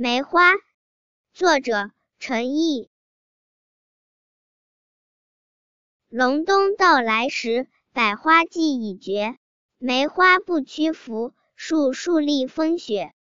梅花作者陈毅。隆冬到来时百花季已绝梅花不屈服树树立风雪。